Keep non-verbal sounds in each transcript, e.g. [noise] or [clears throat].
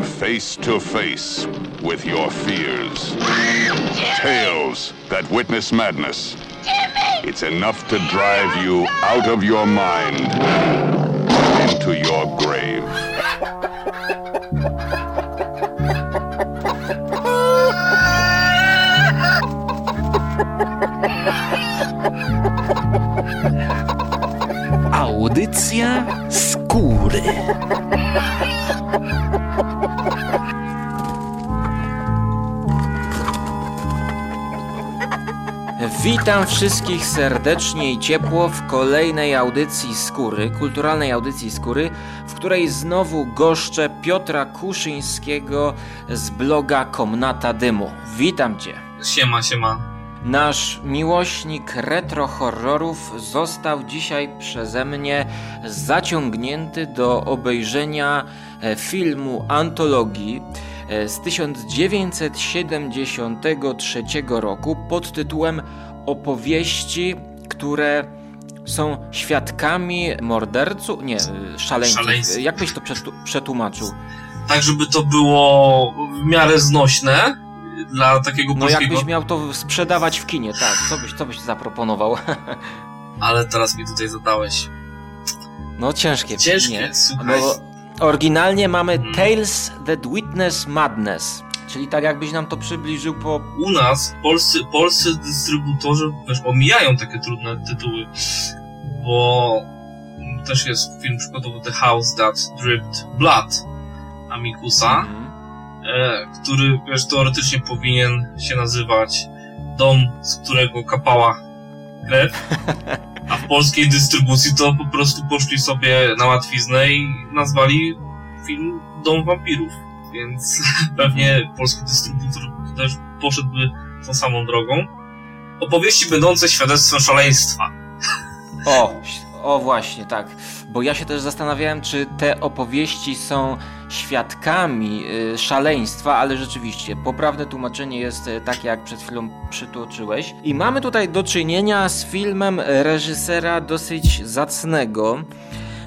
come face to face with your fears. Tales that witness madness. It's enough to drive you out of your mind into your grave. Audycja skóry. Witam wszystkich serdecznie i ciepło w kolejnej audycji Skóry, kulturalnej audycji Skóry, w której znowu goszczę Piotra Kuszyńskiego z bloga Komnata Dymu. Witam Cię. Siema, siema. Nasz miłośnik retro horrorów został dzisiaj przeze mnie zaciągnięty do obejrzenia e, filmu antologii e, z 1973 roku pod tytułem Opowieści, które są świadkami morderców, nie, szaleńców. Szaleństw. Jak byś to przetłumaczył? Tak, żeby to było w miarę znośne dla takiego No polskiego... jakbyś miał to sprzedawać w kinie, tak, co byś, co byś zaproponował? Ale teraz mi tutaj zadałeś. No ciężkie. Ciężkie, nie? słuchaj. Bo oryginalnie mamy. Tales That Witness Madness. Czyli tak jakbyś nam to przybliżył po... U nas polscy, polscy dystrybutorzy wiesz, omijają takie trudne tytuły, bo też jest film przykładowo The House That Dripped Blood Amikusa, Mhm. e, który wiesz, teoretycznie powinien się nazywać Dom, z którego kapała krew, [laughs] a w polskiej dystrybucji to po prostu poszli sobie na łatwiznę i nazwali film Dom Wampirów. Więc [laughs] pewnie polski dystrybutor też poszedłby tą samą drogą. Opowieści będące świadectwem szaleństwa. O, o właśnie, tak. Bo ja się też zastanawiałem, czy te opowieści są świadkami y, szaleństwa, ale rzeczywiście, poprawne tłumaczenie jest y, takie, jak przed chwilą przytoczyłeś. I mamy tutaj do czynienia z filmem reżysera dosyć zacnego,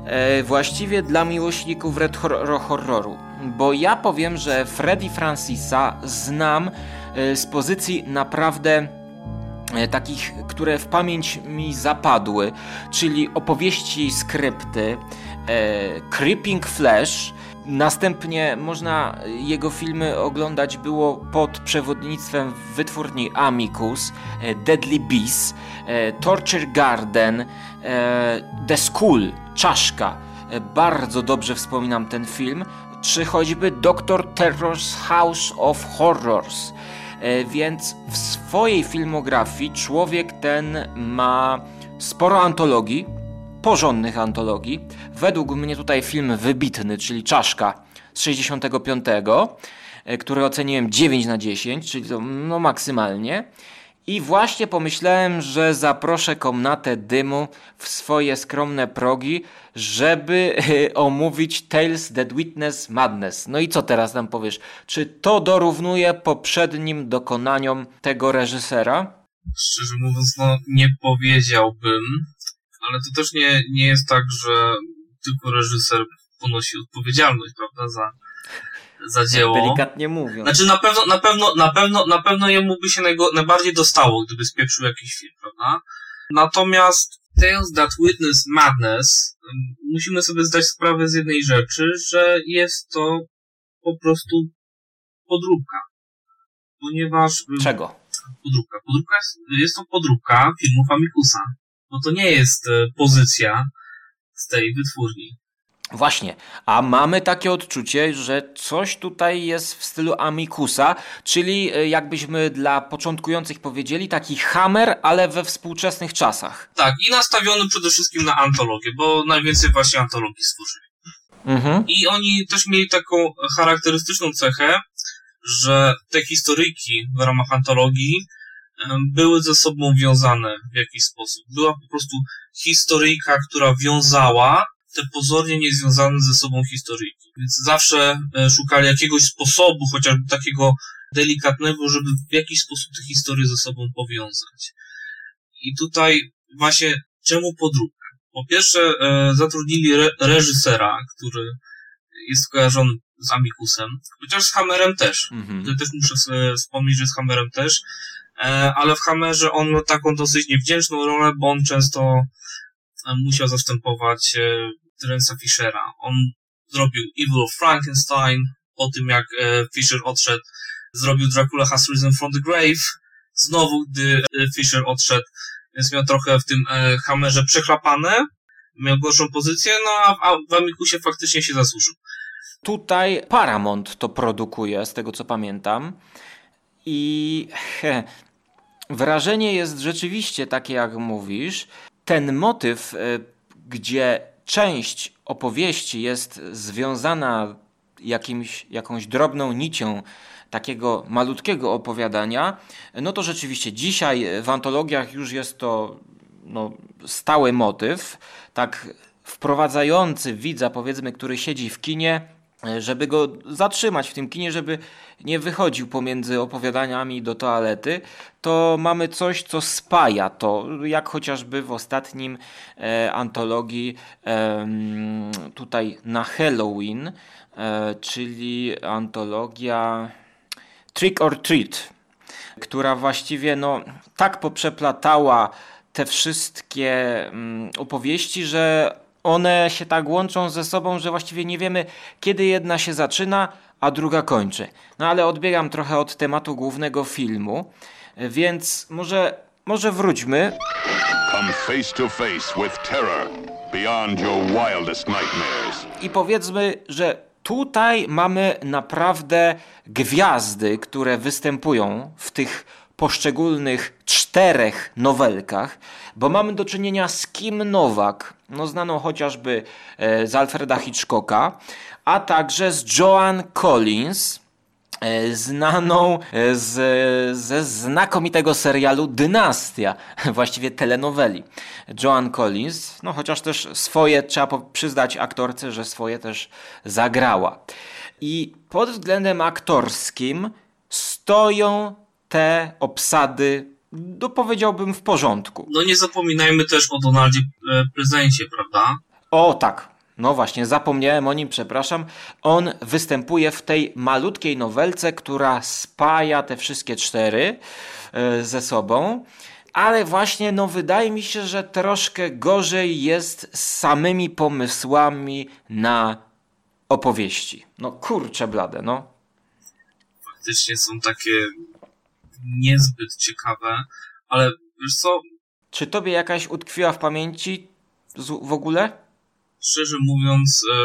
e, właściwie dla miłośników retro horroru. Bo ja powiem, że Freddy Francisa znam e, z pozycji naprawdę e, takich, które w pamięć mi zapadły, czyli opowieści, skrypty, e, Creeping Flash. Następnie można jego filmy oglądać było pod przewodnictwem wytwórni Amicus, e, Deadly Beast, e, Torture Garden, e, The School, Czaszka. Bardzo dobrze wspominam ten film. Czy choćby Doctor Terror's House of Horrors. Więc w swojej filmografii człowiek ten ma sporo antologii, porządnych antologii. Według mnie tutaj film wybitny, czyli Czaszka z 65, e, który oceniłem 9 na 10, czyli to no maksymalnie. I właśnie pomyślałem, że zaproszę komnatę dymu w swoje skromne progi, żeby e, omówić Tales That Witness Madness. No i co teraz nam powiesz? Czy to dorównuje poprzednim dokonaniom tego reżysera? Szczerze mówiąc, no nie powiedziałbym, ale to też nie, nie jest tak, że tylko reżyser ponosi odpowiedzialność, prawda, za, za dzieło. Delikatnie mówiąc. Znaczy na pewno, na pewno, na pewno, na pewno jemu by się najgo, najbardziej dostało, gdyby spieprzył jakiś film, prawda? Natomiast Tales That Witness Madness, musimy sobie zdać sprawę z jednej rzeczy, że jest to po prostu podróbka. Ponieważ... Czego? Podróbka. Podróbka jest, jest to podróbka filmów Amikusa. Bo to nie jest e, pozycja z tej wytwórni. Właśnie, a mamy takie odczucie, że coś tutaj jest w stylu Amikusa, czyli e, jakbyśmy dla początkujących powiedzieli, taki hammer, ale we współczesnych czasach. Tak, i nastawiony przede wszystkim na antologię, bo najwięcej właśnie antologii stworzyli. Mhm. I oni też mieli taką charakterystyczną cechę, że te historyjki w ramach antologii były ze sobą wiązane w jakiś sposób. Była po prostu historyjka, która wiązała te pozornie niezwiązane ze sobą historyjki. Więc zawsze e, szukali jakiegoś sposobu, chociażby takiego delikatnego, żeby w jakiś sposób te historie ze sobą powiązać. I tutaj właśnie czemu podróbka? Po pierwsze, e, zatrudnili re reżysera, który jest kojarzony z Amikusem, chociaż z Hammerem też. Mhm. Też muszę wspomnieć, że z Hammerem też. E, ale w Hammerze on ma taką dosyć niewdzięczną rolę, bo on często e, musiał zastępować Terensa Fishera. On zrobił Evil of Frankenstein, po tym jak e, Fisher odszedł, zrobił Dracula Has Risen from the Grave, znowu gdy Fisher odszedł, więc miał trochę w tym Hammerze przechlapane, miał gorszą pozycję, no a w Amikusie faktycznie się zasłużył. Tutaj Paramount to produkuje, z tego co pamiętam. I he, wrażenie jest rzeczywiście takie, jak mówisz. Ten motyw, y, gdzie część opowieści jest związana jakimś, jakąś drobną nicią takiego malutkiego opowiadania, no to rzeczywiście dzisiaj w antologiach już jest to no, stały motyw, tak wprowadzający widza, powiedzmy, który siedzi w kinie, żeby go zatrzymać w tym kinie, żeby nie wychodził pomiędzy opowiadaniami do toalety, to mamy coś, co spaja to, jak chociażby w ostatnim e, antologii e, tutaj na Halloween, e, czyli antologia Trick or Treat, która właściwie no, tak poprzeplatała te wszystkie mm, opowieści, że one się tak łączą ze sobą, że właściwie nie wiemy, kiedy jedna się zaczyna, a druga kończy. No ale odbiegam trochę od tematu głównego filmu, więc może, może wróćmy. Come face to face with terror beyond your wildest nightmares. I powiedzmy, że tutaj mamy naprawdę gwiazdy, które występują w tych poszczególnych czterech nowelkach, bo mamy do czynienia z Kim Nowak, no znaną chociażby e, z Alfreda Hitchcocka, a także z Joan Collins, e, znaną e, z, ze znakomitego serialu Dynastia, [laughs] właściwie telenoweli. Joan Collins, no chociaż też swoje, trzeba przyznać aktorce, że swoje też zagrała. I pod względem aktorskim stoją te obsady, no powiedziałbym, w porządku. No nie zapominajmy też o Donaldzie e, Prezencie, prawda? O tak, no właśnie, zapomniałem o nim, przepraszam. On występuje w tej malutkiej nowelce, która spaja te wszystkie cztery e, ze sobą. Ale właśnie, no wydaje mi się, że troszkę gorzej jest z samymi pomysłami na opowieści. No kurczę blade, no. Faktycznie są takie niezbyt ciekawe, ale wiesz co, Czy tobie jakaś utkwiła w pamięci w ogóle? szczerze mówiąc, e,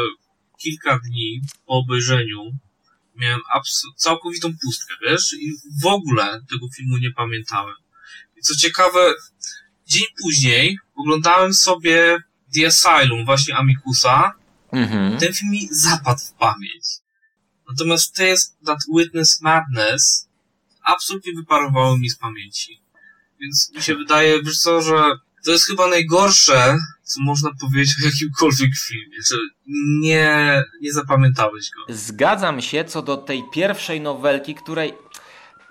kilka dni po obejrzeniu miałem całkowitą pustkę, wiesz, i w ogóle tego filmu nie pamiętałem. I co ciekawe, dzień później oglądałem sobie The Asylum, właśnie Amikusa. Mhm. Ten film mi zapadł w pamięć. Natomiast Tales That Witness Madness absolutnie wyparowały mi z pamięci. Więc mi się wydaje, wiesz co, że to jest chyba najgorsze, co można powiedzieć o jakimkolwiek filmie, że nie, nie zapamiętałeś go. Zgadzam się co do tej pierwszej nowelki, której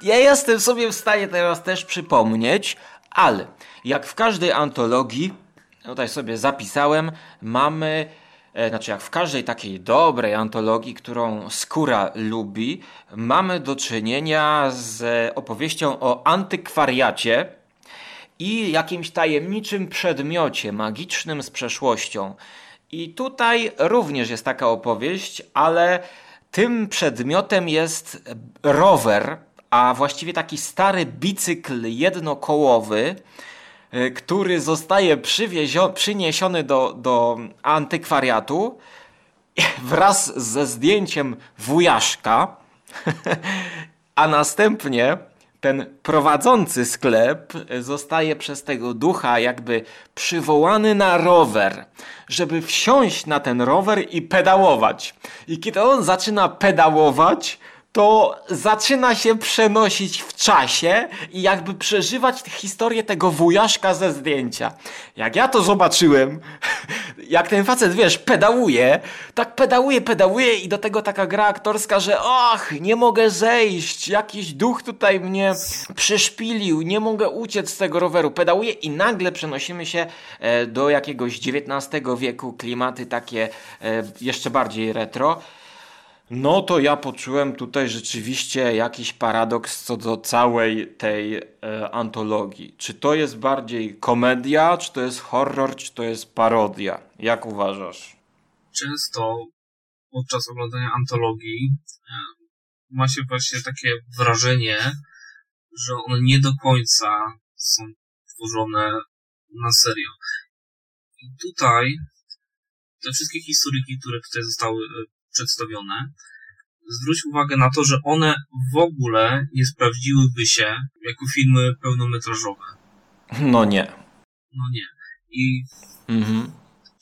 ja jestem sobie w stanie teraz też przypomnieć, ale jak w każdej antologii, tutaj sobie zapisałem, mamy, znaczy jak w każdej takiej dobrej antologii, którą Skóra lubi, mamy do czynienia z opowieścią o antykwariacie, i jakimś tajemniczym przedmiocie magicznym z przeszłością. I tutaj również jest taka opowieść, ale tym przedmiotem jest rower, a właściwie taki stary bicykl jednokołowy, który zostaje przyniesiony do, do antykwariatu [laughs] wraz ze zdjęciem wujaszka, [laughs] a następnie ten prowadzący sklep zostaje przez tego ducha jakby przywołany na rower, żeby wsiąść na ten rower i pedałować. I kiedy on zaczyna pedałować, to zaczyna się przenosić w czasie i jakby przeżywać historię tego wujaszka ze zdjęcia. Jak ja to zobaczyłem, [laughs] jak ten facet, wiesz, pedałuje, tak pedałuje, pedałuje i do tego taka gra aktorska, że och, nie mogę zejść, jakiś duch tutaj mnie przyszpilił, nie mogę uciec z tego roweru. Pedałuje i nagle przenosimy się e, do jakiegoś XIX wieku, klimaty takie e, jeszcze bardziej retro. No to ja poczułem tutaj rzeczywiście jakiś paradoks co do całej tej e, antologii. Czy to jest bardziej komedia, czy to jest horror, czy to jest parodia? Jak uważasz? Często podczas oglądania antologii e, ma się właśnie takie wrażenie, że one nie do końca są tworzone na serio. I tutaj te wszystkie historyki, które tutaj zostały e, przedstawione, zwróć uwagę na to, że one w ogóle nie sprawdziłyby się jako filmy pełnometrażowe. No nie. No nie. I Mhm.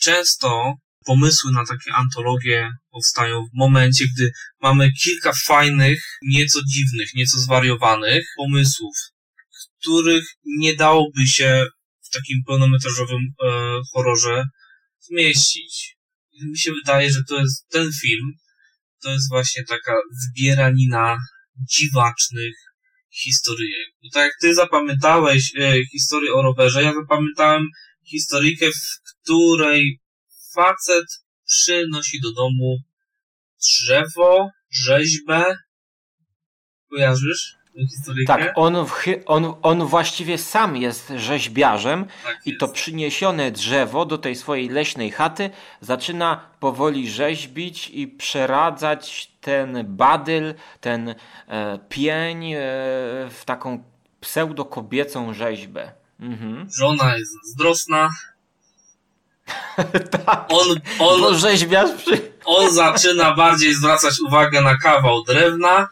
często pomysły na takie antologie powstają w momencie, gdy mamy kilka fajnych, nieco dziwnych, nieco zwariowanych pomysłów, których nie dałoby się w takim pełnometrażowym e, horrorze zmieścić. Mi się wydaje, że to jest ten film, to jest właśnie taka zbieranina dziwacznych historyjek. Tak jak ty zapamiętałeś e, historię o rowerze, ja zapamiętałem historyjkę, w której facet przynosi do domu drzewo, rzeźbę. Kojarzysz historyjkę? Tak, on, on, on właściwie sam jest rzeźbiarzem Tak i to jest. przyniesione drzewo do tej swojej leśnej chaty zaczyna powoli rzeźbić i przeradzać ten badyl, ten e, pień e, w taką pseudo-kobiecą rzeźbę. Mhm. [laughs] Żona jest zazdrosna. tak, On, on, rzeźbiarz przy... on zaczyna bardziej zwracać uwagę na kawał drewna.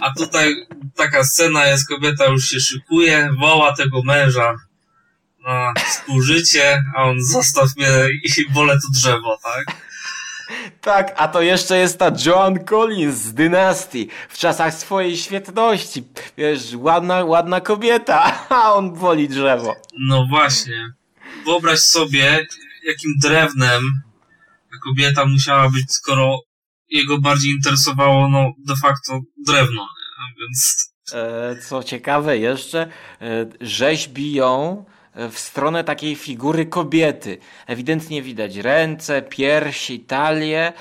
A tutaj taka scena jest, kobieta już się szykuje, woła tego męża na współżycie, a on zostaw mnie i wolę to drzewo, tak? Tak, a to jeszcze jest ta Joan Collins z dynastii w czasach swojej świetności. Wiesz, ładna, ładna kobieta, [laughs] a on woli drzewo. No właśnie. Wyobraź sobie, jakim drewnem ta kobieta musiała być, skoro jego bardziej interesowało, no, de facto drewno, nie? Więc... E, co ciekawe jeszcze, e, rzeźbi ją w stronę takiej figury kobiety. Ewidentnie widać ręce, piersi, talię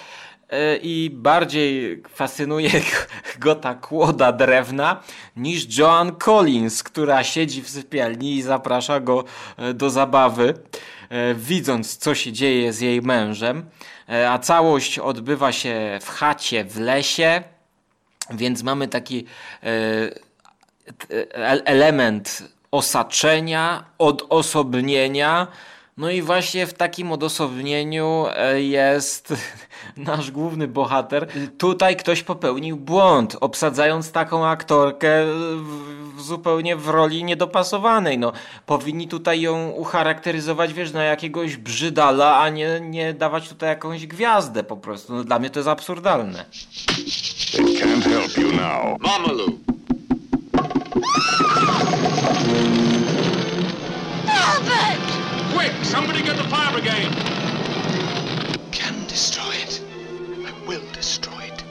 e, i bardziej fascynuje [laughs] go ta kłoda drewna niż Joan Collins, która siedzi w sypialni i zaprasza go do zabawy, widząc co się dzieje z jej mężem. E, A całość odbywa się w chacie w lesie. Więc mamy taki e, e- element osaczenia, odosobnienia. No i właśnie w takim odosobnieniu e, jest [laughs] nasz główny bohater. Tutaj ktoś popełnił błąd, obsadzając taką aktorkę w, w zupełnie w roli niedopasowanej. No, powinni tutaj ją ucharakteryzować, wiesz, na jakiegoś brzydala, a nie, nie dawać tutaj jakąś gwiazdę po prostu. No, dla mnie to jest absurdalne. It can't help you now. Mamalu. Quick, somebody get the fire brigade. Can destroy it. I will destroy it.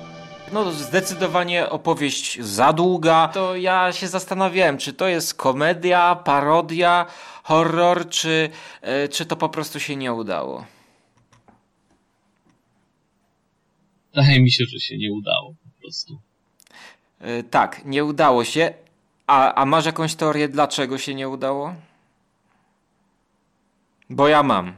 No, zdecydowanie opowieść za długa. To ja się zastanawiałem, czy to jest komedia, parodia, horror, czy, e, czy to po prostu się nie udało. Wydaje mi się, że się nie udało po prostu. E, Tak, nie udało się. A, a masz jakąś teorię, dlaczego się nie udało? Bo ja mam.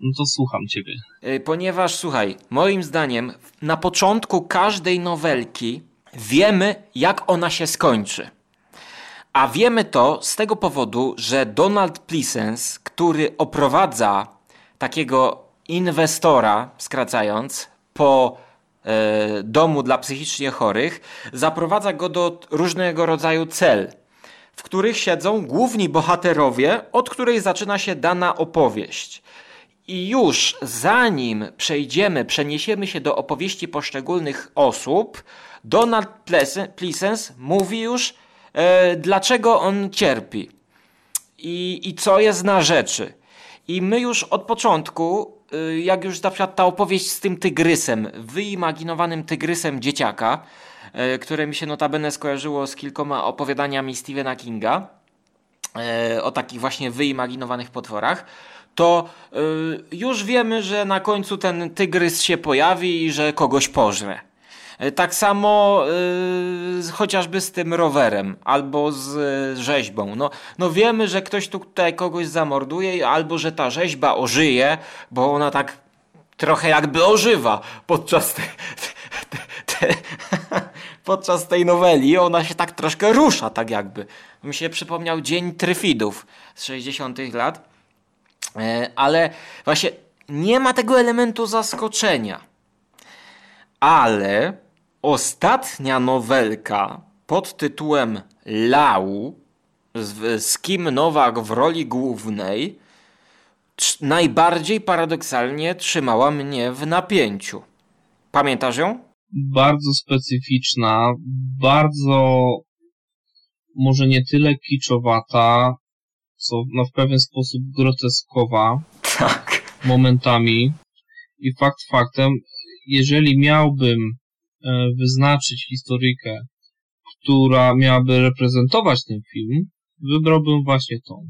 No to słucham ciebie. Y, Ponieważ, słuchaj, moim zdaniem na początku każdej nowelki wiemy, jak ona się skończy. A wiemy to z tego powodu, że Donald Pleasence, który oprowadza takiego inwestora, skracając, po e, domu dla psychicznie chorych, zaprowadza go do różnego rodzaju cel, w których siedzą główni bohaterowie, od której zaczyna się dana opowieść. I już zanim przejdziemy, przeniesiemy się do opowieści poszczególnych osób, Donald Pleasence mówi już, e, dlaczego on cierpi i, i co jest na rzeczy. I my już od początku, jak już na przykład ta opowieść z tym tygrysem, wyimaginowanym tygrysem dzieciaka, e, które mi się notabene skojarzyło z kilkoma opowiadaniami Stephena Kinga, e, o takich właśnie wyimaginowanych potworach, to y, już wiemy, że na końcu ten tygrys się pojawi i że kogoś pożre. Y, tak samo y, chociażby z tym rowerem albo z y, rzeźbą. No, no wiemy, że ktoś tu tutaj kogoś zamorduje albo że ta rzeźba ożyje, bo ona tak trochę jakby ożywa podczas te, te, te, [laughs] podczas tej noweli. Ona się tak troszkę rusza, tak jakby. Mi się przypomniał Dzień Tryfidów z 60 lat. E, ale właśnie nie ma tego elementu zaskoczenia. Ale ostatnia nowelka pod tytułem Lau z, z Kim Nowak w roli głównej najbardziej paradoksalnie trzymała mnie w napięciu. Pamiętasz ją? Bardzo specyficzna, bardzo może nie tyle kiczowata, co no w pewien sposób groteskowa Tak. momentami. I fakt faktem, jeżeli miałbym wyznaczyć historykę, która miałaby reprezentować ten film, wybrałbym właśnie tą.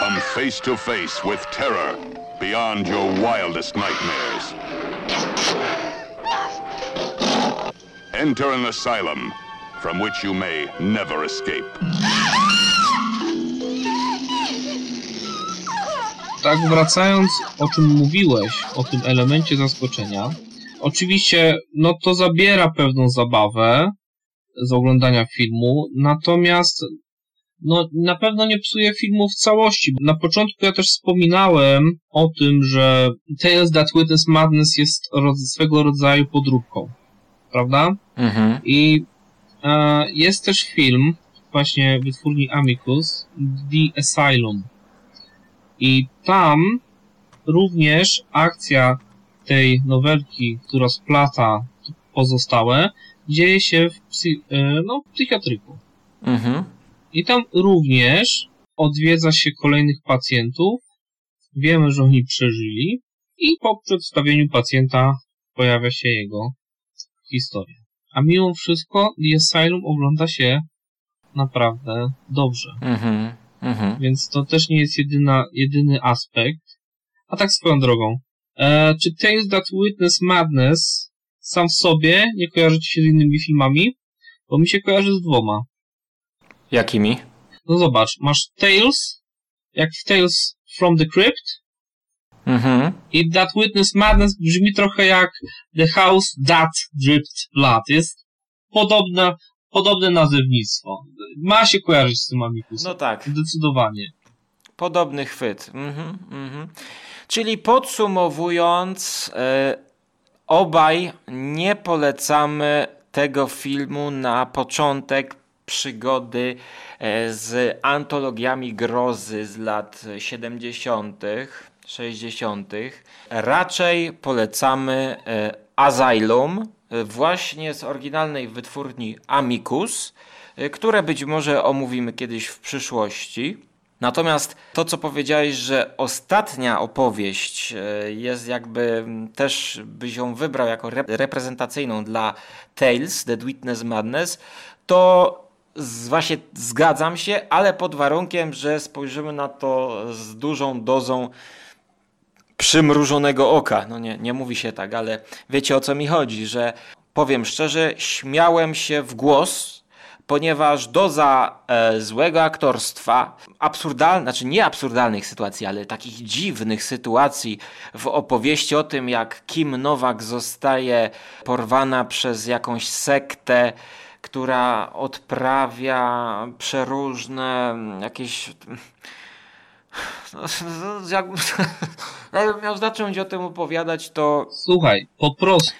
Come face to face with terror beyond your wildest nightmares. Enter an asylum from which you may never escape. Tak, wracając o czym mówiłeś, o tym elemencie zaskoczenia, oczywiście, no to zabiera pewną zabawę z oglądania filmu, natomiast no, na pewno nie psuje filmu w całości. Na początku ja też wspominałem o tym, że Tales That Witness Madness jest swego rodzaju podróbką, prawda? Mhm. I e, jest też film właśnie wytwórni Amicus, The Asylum. I tam również akcja tej nowelki, która splata pozostałe, dzieje się w psy, e, no, psychiatryku. Mhm. I tam również odwiedza się kolejnych pacjentów. Wiemy, że oni przeżyli. I po przedstawieniu pacjenta pojawia się jego historia. A mimo wszystko The Asylum ogląda się naprawdę dobrze. Mhm. Mhm. Więc to też nie jest jedyna, jedyny aspekt. A tak swoją drogą. E, czy Tales That Witness Madness sam w sobie nie kojarzy ci się z innymi filmami? Bo mi się kojarzy z dwoma. Jakimi? No zobacz, masz Tales, jak w Tales from the Crypt Mhm. i That Witness Madness brzmi trochę jak The House That Dripped Blood. Jest podobne, podobne nazewnictwo. Ma się kojarzyć z tym Amicusem. No tak. Zdecydowanie. Podobny chwyt. Mhm, mhm. Czyli podsumowując, e, obaj nie polecamy tego filmu na początek przygody e, z antologiami grozy z lat 70., 60. Raczej polecamy e, Asylum, właśnie z oryginalnej wytwórni Amicus, które być może omówimy kiedyś w przyszłości. Natomiast to, co powiedziałeś, że ostatnia opowieść e, jest jakby też byś ją wybrał jako rep- reprezentacyjną dla Tales, The Witness Madness, to właśnie zgadzam się, ale pod warunkiem, że spojrzymy na to z dużą dozą przymrużonego oka. No nie, nie mówi się tak, ale wiecie o co mi chodzi, że powiem szczerze, śmiałem się w głos, ponieważ doza e, złego aktorstwa, absurdalnych, znaczy nie absurdalnych sytuacji, ale takich dziwnych sytuacji w opowieści o tym, jak Kim Nowak zostaje porwana przez jakąś sektę, która odprawia przeróżne jakieś no, jakbym, [laughs] jakbym miał zacząć o tym opowiadać, to, Słuchaj, po prostu,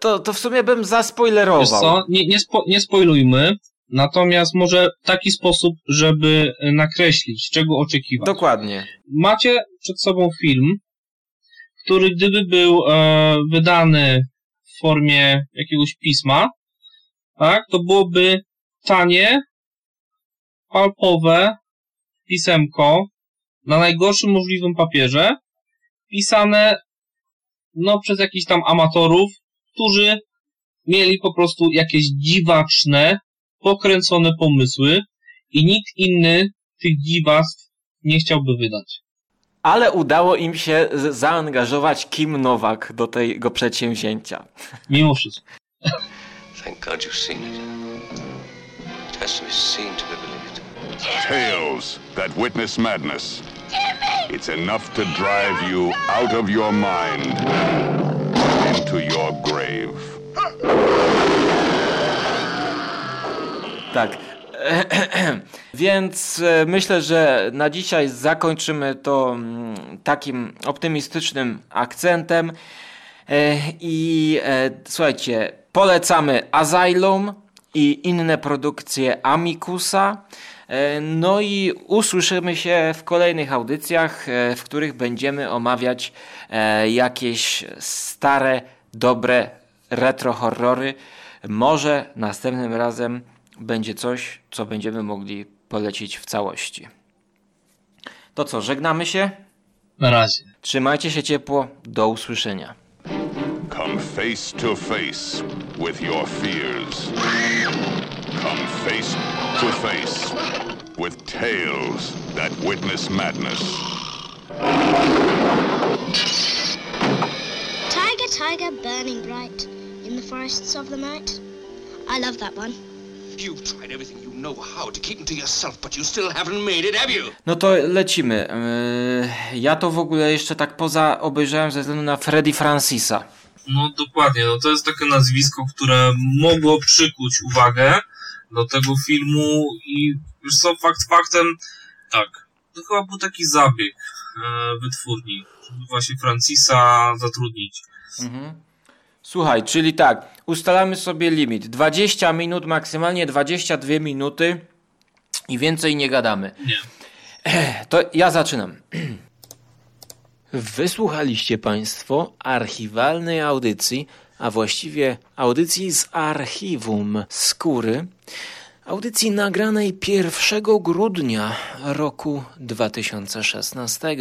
to, to w sumie bym zaspoilerował. wiesz co, nie, nie, spo, nie spoilujmy, natomiast może taki sposób, żeby e, nakreślić, czego oczekiwać. Dokładnie. Macie przed sobą film, który gdyby był e, wydany w formie jakiegoś pisma, tak, to byłoby tanie, palpowe pisemko na najgorszym możliwym papierze, pisane no przez jakichś tam amatorów, którzy mieli po prostu jakieś dziwaczne, pokręcone pomysły i nikt inny tych dziwactw nie chciałby wydać. ale udało im się zaangażować Kim Nowak do tego przedsięwzięcia. [laughs] Mimo wszystko. Thank God you've seen it. It has to be seen to be believed. Tales that witness madness. It's enough to drive you out of your mind into your grave. [laughs] Tak. [clears throat] Więc e, myślę, że na dzisiaj zakończymy to mm, takim optymistycznym akcentem. E, I e, słuchajcie, polecamy Asylum i inne produkcje Amikusa. No i usłyszymy się w kolejnych audycjach, w których będziemy omawiać jakieś stare, dobre retro horrory. Może następnym razem będzie coś, co będziemy mogli polecić w całości. To co, żegnamy się? Na razie. Trzymajcie się ciepło, do usłyszenia. Come face to face with your fears. Come face to face with tales that witness madness. Tiger, tiger, burning bright in the forests of the night. I love that one. You've tried everything you know how to keep them to yourself, but you still haven't made it, have you? No to lecimy. Yy, ja to w ogóle jeszcze tak poza obejrzałem ze względu na Freddy Francisa. No dokładnie, no to jest takie nazwisko, które mogło przykuć uwagę do tego filmu i już co, fakt faktem, tak, to chyba był taki zabieg e, wytwórni, żeby właśnie Francisa zatrudnić. Mhm. Słuchaj, czyli tak, ustalamy sobie limit 20 minut, maksymalnie 22 minuty i więcej nie gadamy. Nie. [clears throat] To ja zaczynam. Wysłuchaliście Państwo archiwalnej audycji, a właściwie audycji z archiwum skóry Audycji nagranej 1 grudnia roku 2016.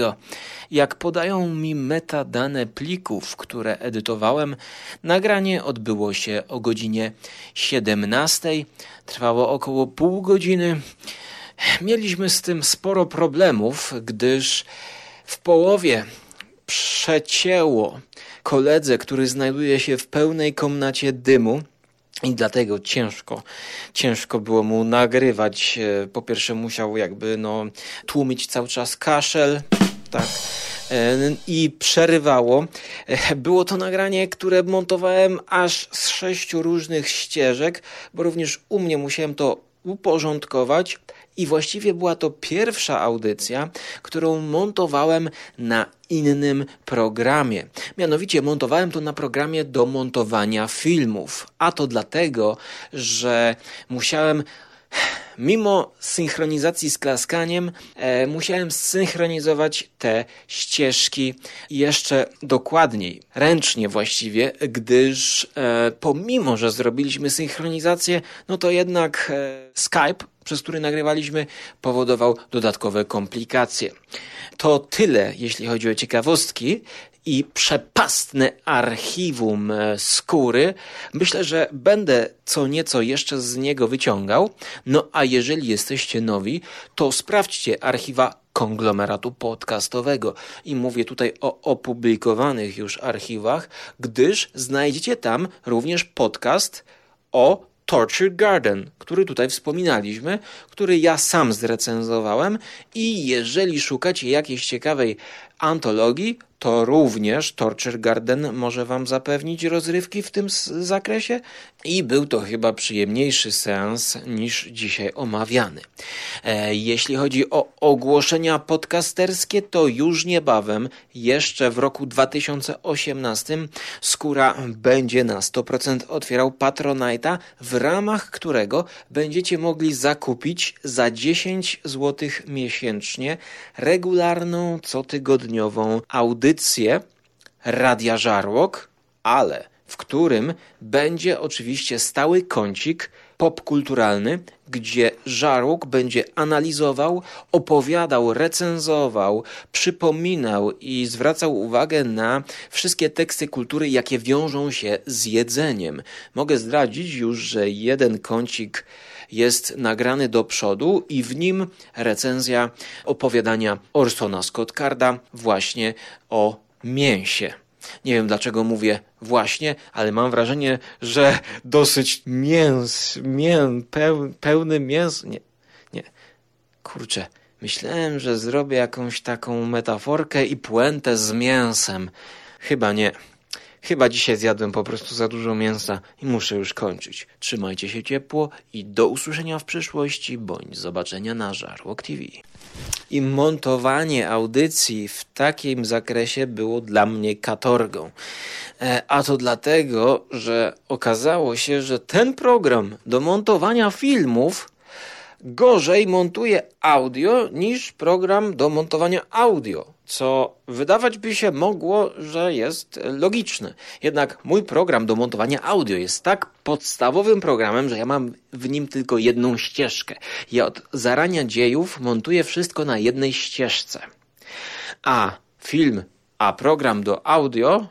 Jak podają mi metadane plików, które edytowałem, nagranie odbyło się o godzinie 17. Trwało około pół godziny. Mieliśmy z tym sporo problemów, gdyż w połowie przecięło koledze, który znajduje się w pełnej komnacie dymu i dlatego ciężko, ciężko było mu nagrywać. E, po pierwsze musiał jakby no, tłumić cały czas kaszel, tak, e, i przerywało. E, było to nagranie, które montowałem aż z sześciu różnych ścieżek, bo również u mnie musiałem to uporządkować i właściwie była to pierwsza audycja, którą montowałem na innym programie. Mianowicie montowałem to na programie do montowania filmów. A to dlatego, że musiałem mimo synchronizacji z klaskaniem, e, musiałem synchronizować te ścieżki jeszcze dokładniej, ręcznie właściwie, gdyż e, pomimo, że zrobiliśmy synchronizację, no to jednak e, Skype przez który nagrywaliśmy, powodował dodatkowe komplikacje. To tyle, jeśli chodzi o ciekawostki i przepastne archiwum e, skóry. Myślę, że będę co nieco jeszcze z niego wyciągał. No a jeżeli jesteście nowi, to sprawdźcie archiwa konglomeratu podcastowego. I mówię tutaj o opublikowanych już archiwach, gdyż znajdziecie tam również podcast o Torture Garden, który tutaj wspominaliśmy, który ja sam zrecenzowałem i jeżeli szukacie jakiejś ciekawej antologii, to również Torture Garden może Wam zapewnić rozrywki w tym zakresie i był to chyba przyjemniejszy seans niż dzisiaj omawiany. E, jeśli chodzi o ogłoszenia podcasterskie, to już niebawem, jeszcze w roku 2018, Skóra będzie na 100% otwierał Patronite'a, w ramach którego będziecie mogli zakupić za 10 zł miesięcznie regularną, cotygodniową audycję Radia Żarłok, ale w którym będzie oczywiście stały kącik popkulturalny, gdzie Żarłok będzie analizował, opowiadał, recenzował, przypominał i zwracał uwagę na wszystkie teksty kultury, jakie wiążą się z jedzeniem. Mogę zdradzić już, że jeden kącik jest nagrany do przodu i w nim recenzja opowiadania Orsona Scott Carda właśnie o mięsie. Nie wiem dlaczego mówię właśnie, ale mam wrażenie, że dosyć mięs, mię, peł, pełny mięs. Nie, nie. Kurczę, myślałem, że zrobię jakąś taką metaforkę i puentę z mięsem. Chyba nie. Chyba dzisiaj zjadłem po prostu za dużo mięsa i muszę już kończyć. Trzymajcie się ciepło i do usłyszenia w przyszłości bądź zobaczenia na Żarłok TV. I montowanie audycji w takim zakresie było dla mnie katorgą. E, a to dlatego, że okazało się, że ten program do montowania filmów gorzej montuje audio niż program do montowania audio, co wydawać by się mogło, że jest logiczne. Jednak mój program do montowania audio jest tak podstawowym programem, że ja mam w nim tylko jedną ścieżkę. Ja od zarania dziejów montuję wszystko na jednej ścieżce. A film, a program do audio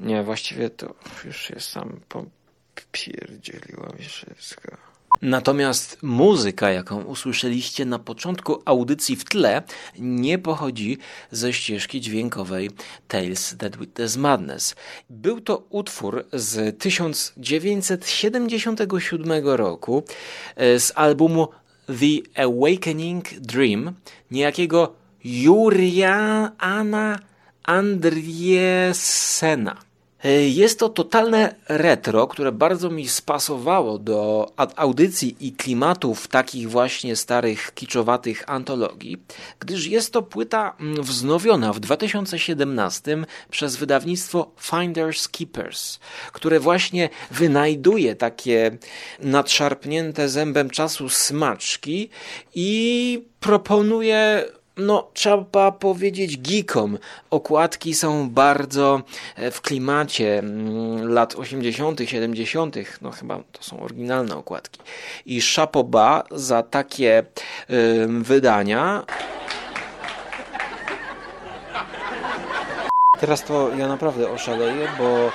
nie, właściwie to już jest sam popierdzieliło mi wszystko. Natomiast muzyka, jaką usłyszeliście na początku audycji w tle, nie pochodzi ze ścieżki dźwiękowej Tales That Witness Madness. Był to utwór z 1977 roku e, z albumu The Awakening Dream niejakiego Juriana Andriesena. E, jest to totalne retro, które bardzo mi spasowało do audycji i klimatów takich właśnie starych, kiczowatych antologii, gdyż jest to płyta mm, wznowiona w 2017 przez wydawnictwo Finders Keepers, które właśnie wynajduje takie nadszarpnięte zębem czasu smaczki i proponuje no, trzeba powiedzieć geekom. Okładki są bardzo e, w klimacie mm, lat 80., 70., no chyba to są oryginalne okładki. I szapoba za takie y, wydania. Teraz to ja naprawdę oszaleję, bo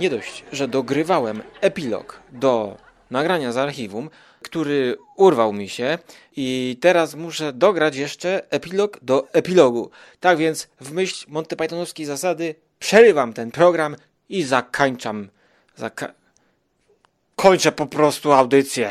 nie dość, że dogrywałem epilog do nagrania z archiwum, który urwał mi się i teraz muszę dograć jeszcze epilog do epilogu. Tak więc w myśl Monty Pythonowskiej zasady przerywam ten program i zakańczam. Zaka... Kończę po prostu audycję.